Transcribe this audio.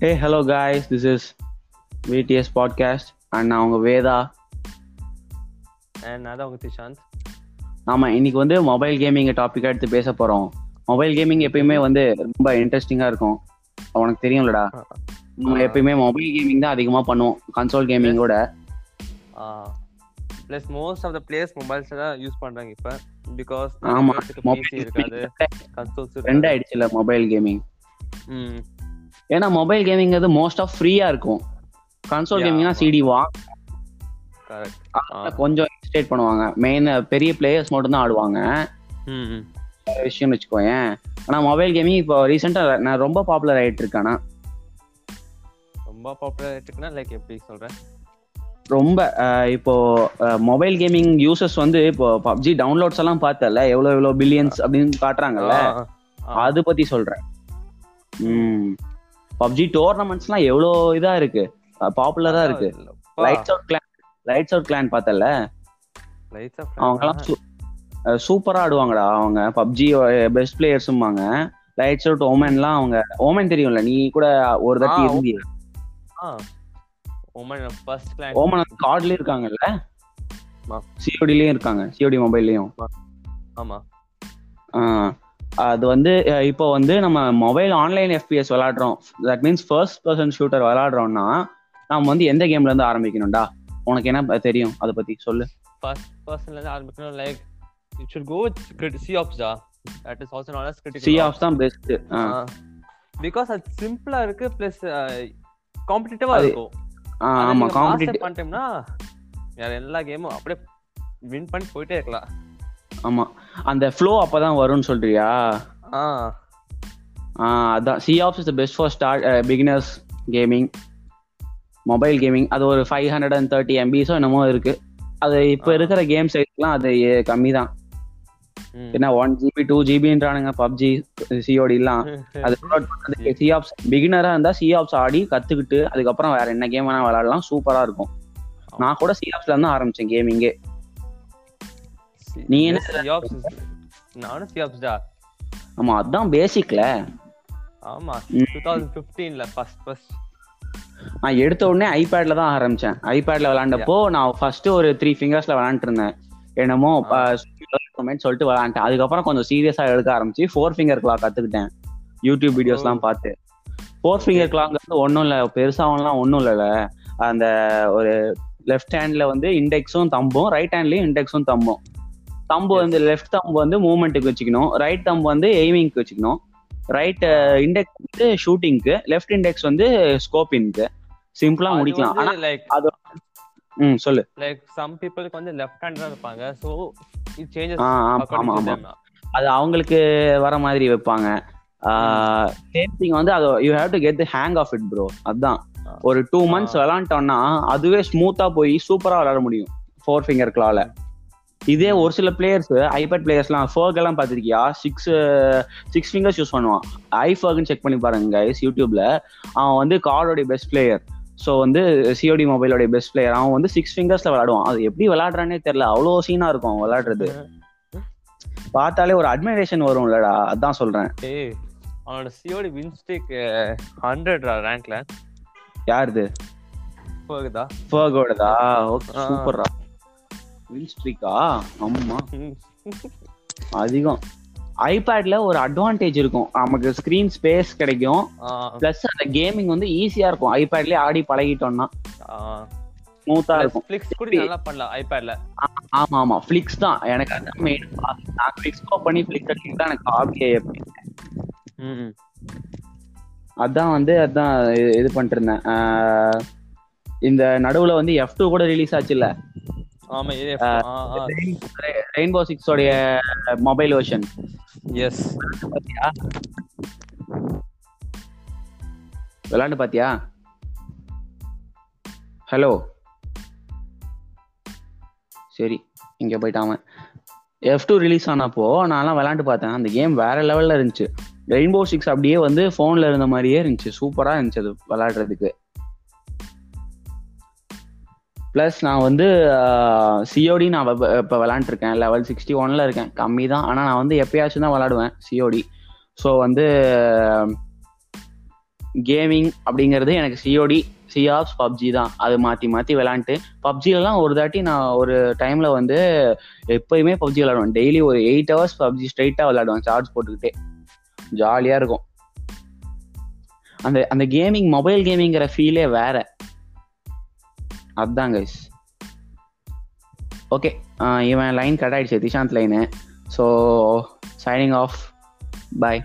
Hey hello guys this is VTS podcast and நான் உங்கள் Veda. And நான் தான் உங்க திஷாந்த் ஆமாம் இன்னைக்கு வந்து மொபைல் கேமிங் டாப்பிக்காக எடுத்து பேச போகிறோம் மொபைல் கேமிங் எப்பயுமே வந்து ரொம்ப இன்ட்ரெஸ்டிங்காக இருக்கும். உனக்கு தெரியும்லடா. நம்ம எப்பயுமே மொபைல் கேமிங் தான் அதிகமாக பண்ணுவோம். Console கேமிங்கோட plus most of the places mobiles தான் யூஸ் பண்றாங்க இப்ப. பிகாஸ் ஆமா. பிசி மொபைல் இருக்காது. கன்சோல்ஸ் ரெண்ட் ஆயிடுச்சுல மொபைல் கேமிங் ம். ஏன்னா மொபைல் கேமிங் அது மோஸ்ட் ஆஃப் ஃப்ரீயா இருக்கும். கன்சோல் கேமிங்னா. சிடி கரெக்ட் கொஞ்சம் ஸ்டேட் பண்ணுவாங்க. மெயின் பெரிய பிளேயர்ஸ் மட்டும் தான் ஆடுவாங்க. ம் ம் விஷயம் வச்சுக்கோயேன். ஆனா மொபைல் கேமிங் இப்போ ரீசெண்டா நான் ரொம்ப பாப்புலர் ஆயிட்டு இருக்கானா ரொம்ப பாப்புலர் இருக்குன்னா லைக் எப்படி சொல்றேன் ரொம்ப இப்போ மொபைல் கேமிங் யூசர்ஸ் வந்து இப்போ பப்ஜி டவுன்லோட்ஸ் எல்லாம் பார்த்தல எவ்வளவு எவ்வளவு பில்லியன்ஸ் அப்படின்னு காட்டுறாங்கல்ல அது பத்தி சொல்றேன். பப்ஜி டோர்னமெண்ட்ஸ்லாம் எவ்வளோ இதா இருக்கு? பாப்புலரா இருக்கு. Lights out clan lights out clan பார்த்தல அவங்கலாம் சூப்பரா ஆடுவாங்கடா அவங்க. பப்ஜி பெஸ்ட் பிளேயர்ஸும்பாங்க லைட்ஸ் அவுட் ஓமன்லாம் அவங்க ஓமன் தெரியும்ல? நீ கூட ஒரு தட்டி இருந்திய. ஓமன் ஃபர்ஸ்ட் ஓமன் கார்ட்லயும் இருக்காங்கல்ல. சிஓடிலயும் இருக்காங்க. சிஓடி மொபைல்லயும் ஆமா. அது வந்து இப்போ வந்து நம்ம mobile online FPS விளையாடுறோம். That means first person shooter விளையாடுறோம்னா நம்ம வந்து எந்த கேம்ல இருந்து ஆரம்பிக்கணும்டா? உனக்கு என்ன தெரியும்? அதை பத்தி சொல்லு. ஃபர்ஸ்ட் பர்சன்ல இருந்து ஆரம்பிக்கணும் like it should go with C ops தான் that is also not as C critical ops தான் பெஸ்ட் பிகாஸ் அது சிம்பிளா இருக்கு பிளஸ் காம்படிட்டிவா இருக்கும். ஆமா காம்படிட்டிவ் பண்ணிட்டோம்னா வேற எல்லா கேமும் அப்படியே வின் பண்ணி போயிட்டே இருக்கலாம். ஆமா. அந்த ஃப்ளோ அப்பதான் வரும்னு சொல்றியா? ஆ. அதான். C ops is best for start beginners gaming mobile gaming அது ஒரு ஃபைவ் ஹண்ட்ரட் அண்ட் தேர்ட்டி எம்பிஸோ என்னமோ இருக்கு. அது இப்போ. இருக்கிற கேம் சைஸ்லாம் அது கம்மி தான். என்ன ஒன் ஜிபி டூ ஜிபின்றானுங்க பப்ஜி சிஓடிலாம் அது சி ஆப்ஸ் பிகினரா இருந்தா சி ஆப்ஸ் ஆடி கத்துக்கிட்டு அதுக்கப்புறம் வேற என்ன கேம் வேணா விளையாடலாம் சூப்பரா இருக்கும். நான் கூட சி ஆப்ஸ்ல இருந்து ஆரம்பிச்சேன் கேமிங்கே நீ என்ன is- நானும் சியாப்ஸ் டா ஆமா அதான் பேசிக்ல ஆமா ம். டூ தௌசண்ட் ஃபிஃப்டீன்ல ஃபர்ஸ்ட் ஃபர்ஸ்ட் நான் எடுத்த உடனே ஐபேட்ல தான் ஆரம்பிச்சேன். ஐபேட்ல விளையாண்டப்போ நான் ஃபர்ஸ்ட் ஒரு த்ரீ ஃபிங்கர்ஸ்ல விளையாண்டுட்டு இருந்தேன். என்னமோ சொல்லிட்டு விளையாண்டேன் அதுக்கப்புறம் கொஞ்சம் சீரியஸா எடுக்க ஆரம்பிச்சு ஃபோர் ஃபிங்கர் கிளாக் கத்துக்கிட்டேன். யூடியூப் வீடியோஸ்லாம் பார்த்து. ஃபோர் ஃபிங்கர் கிளாக்ங்கிறது ஒன்றும் இல்லை பெருசாகலாம் ஒன்றும் இல்லைல்ல அந்த ஒரு லெஃப்ட் ஹேண்ட்ல வந்து இண்டெக்ஸும் தம்பும் ரைட் ஹேண்ட்லயும் இண்டெக்ஸும் தம்பும். தம்பு. வந்து லெஃப்ட் தம்பு வந்து மூவ்மெண்ட்டுக்கு வச்சுக்கணும். ரைட் தம்பு வந்து எய்மிங்க்கு வச்சுக்கணும். ரைட் இண்டெக்ஸ் வந்து ஷூட்டிங்க்கு லெஃப்ட் இண்டெக்ஸ் வந்து ஸ்கோப்பிங்க்கு சிம்பிளா முடிக்கலாம். ஆனா லைக் அது ம் சொல்லு. லைக் சம் பீப்புளுக்கு வந்து லெஃப்ட் ஹேண்ட் தான் இருப்பாங்க சோ இட் சேஞ்சஸ் ஆமா, ஆமா. அது அவங்களுக்கு வர மாதிரி வைப்பாங்க. திங் வந்து அது you have to get the hang of it bro அதான். ஒரு டூ மந்த்ஸ் விளாண்டோம்னா அதுவே ஸ்மூத்தா போய் சூப்பரா விளையாட முடியும். ஃபோர் ஃபிங்கர் கிளால இதே ஒரு சில பிளேயர்ஸ் ஐபேட் பிளேயர்ஸ்லாம் ஃபர்க் எல்லாம் பார்த்திருக்கியா? சிக்ஸ் சிக்ஸ் ஃபிங்கர்ஸ் யூஸ் பண்ணுவான். ஐ ஃபர்க்னு செக் பண்ணி பாருங்க கைஸ் யூடியூப்ல அவன் வந்து கார்டோடைய பெஸ்ட் பிளேயர் ஸோ வந்து சிஓடி மொபைலோடைய பெஸ்ட் பிளேயர் அவன் வந்து சிக்ஸ் ஃபிங்கர்ஸ்ல விளையாடுவான் அது எப்படி விளையாடுறானே தெரியல. அவ்வளோ சீனா இருக்கும் அவன் விளையாடுறது பார்த்தாலே ஒரு அட்மைரேஷன் வரும்லடா. அதான் சொல்றேன். அவனோட சிஓடி வின் ஸ்டிக் ஹண்ட்ரட் ரேங்க்ல யாருது? போகுதா ஃபர்கோடதா ஓகே. சூப்பர்ரா வின் ஸ்ட்ரீக்கா ஆமா அதிகம். ஐபேட்ல ஒரு அட்வான்டேஜ் இருக்கும். நமக்கு ஸ்கிரீன் ஸ்பேஸ் கிடைக்கும். பிளஸ் அந்த கேமிங் வந்து ஈஸியா இருக்கும். ஐபேட்லயே ஆடி பழகிட்டோம்னா. ஸ்மூத்தா இருக்கும். ஃபிளிக்ஸ் கூட நல்லா பண்ணலாம் ஐபேட்ல ஆமா ஆமா. ஃபிளிக்ஸ் தான். எனக்கு அதான் மெயின் நான் ஃபிளிக்ஸ் பண்ணி ஃபிளிக்ஸ் அடிக்கிறது தான் எனக்கு ஹாபியே அதான் வந்து அதான் இது- பண்ணிட்டு இருந்தேன். இந்த நடுவுல வந்து எஃப் டூ கூட ரிலீஸ் ஆச்சுல்ல? ஆமா ரெயின்போ சிக்ஸ் உடைய மொபைல் வெர்ஷன் எஸ் பாத்தியா? விளாண்டு பாத்தியா? ஹலோ சரி இங்க போயிட்டாம எஃப் டூ ரிலீஸ் ஆனப்போ நான்லாம் விளாண்டு பார்த்தேன். அந்த கேம் வேற லெவல்ல இருந்துச்சு. ரெயின்போ சிக்ஸ் அப்படியே வந்து போன்ல இருந்த மாதிரியே இருந்துச்சு. சூப்பரா இருந்துச்சு அது விளையாடுறதுக்கு ப்ளஸ் நான் வந்து சிஓடி நான் இப்போ விளாண்டுருக்கேன். லெவல் சிக்ஸ்டி ஒன்ல இருக்கேன். கம்மி தான். ஆனால் நான் வந்து எப்பயாச்சும் தான் விளாடுவேன் சிஓடி ஸோ வந்து கேமிங் அப்படிங்கிறது எனக்கு சிஓடி சிஆப்ஸ் பப்ஜி தான். அது மாற்றி மாற்றி விளாண்ட்டு. பப்ஜிலலாம் ஒரு தாட்டி நான் ஒரு டைமில் வந்து எப்பயுமே பப்ஜி விளாடுவேன். டெய்லி ஒரு எயிட் ஹவர்ஸ் பப்ஜி ஸ்ட்ரைட்டாக விளாடுவேன் சார்ஜ் போட்டுக்கிட்டே. ஜாலியாக இருக்கும். அந்த அந்த கேமிங் மொபைல் கேமிங்கிற ஃபீலே வேறு. அதுதான் கைஸ் ஓகே இவன் லைன் கட் ஆயிடுச்சு Dishant line so signing off bye